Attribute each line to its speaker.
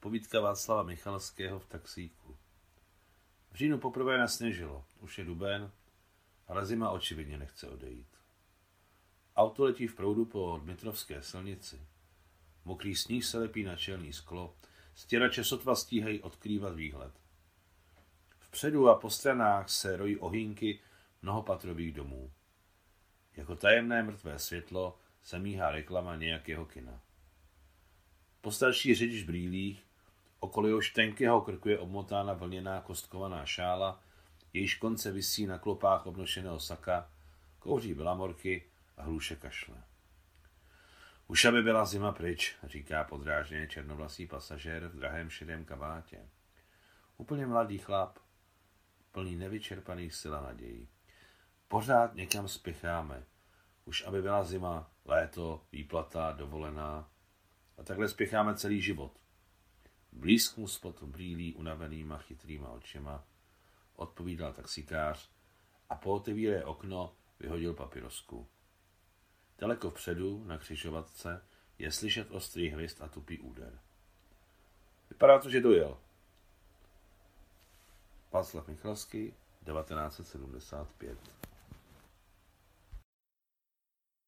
Speaker 1: Povídka Václava Michalského v taxíku. V říjnu poprvé nasněžilo, už je duben, ale zima očividně nechce odejít. Auto letí v proudu po Dmitrovské silnici. Mokrý sníh se lepí na čelní sklo, stěrače sotva stíhají odkrývat výhled. Vpředu a po stranách se rojí ohýnky mnohopatrových domů. Jako tajemné mrtvé světlo se míhá reklama nějakého kina. Postarší řidič v brýlích, okolo jehož tenkého krku je obmotána vlněná kostkovaná šála, jejíž konce visí na klopách obnošeného saka, kouří belamorky a hluše kašle. Už aby byla zima pryč, říká podrážně černovlasý pasažér v drahém šedém kabátě. Úplně mladý chlap, plný nevyčerpaných sil a nadějí. Pořád někam spěcháme. Už aby byla zima, léto, výplata, dovolená. A takhle spěcháme celý život. Blízk mu spod brýlí unavenýma chytrýma očima odpovídal taxikář a po otevíré okno vyhodil papirosku. Daleko vpředu, na křižovatce, je slyšet ostrý hvist a tupý úder. Vypadá to, že dojel. Václav Michalský, 1975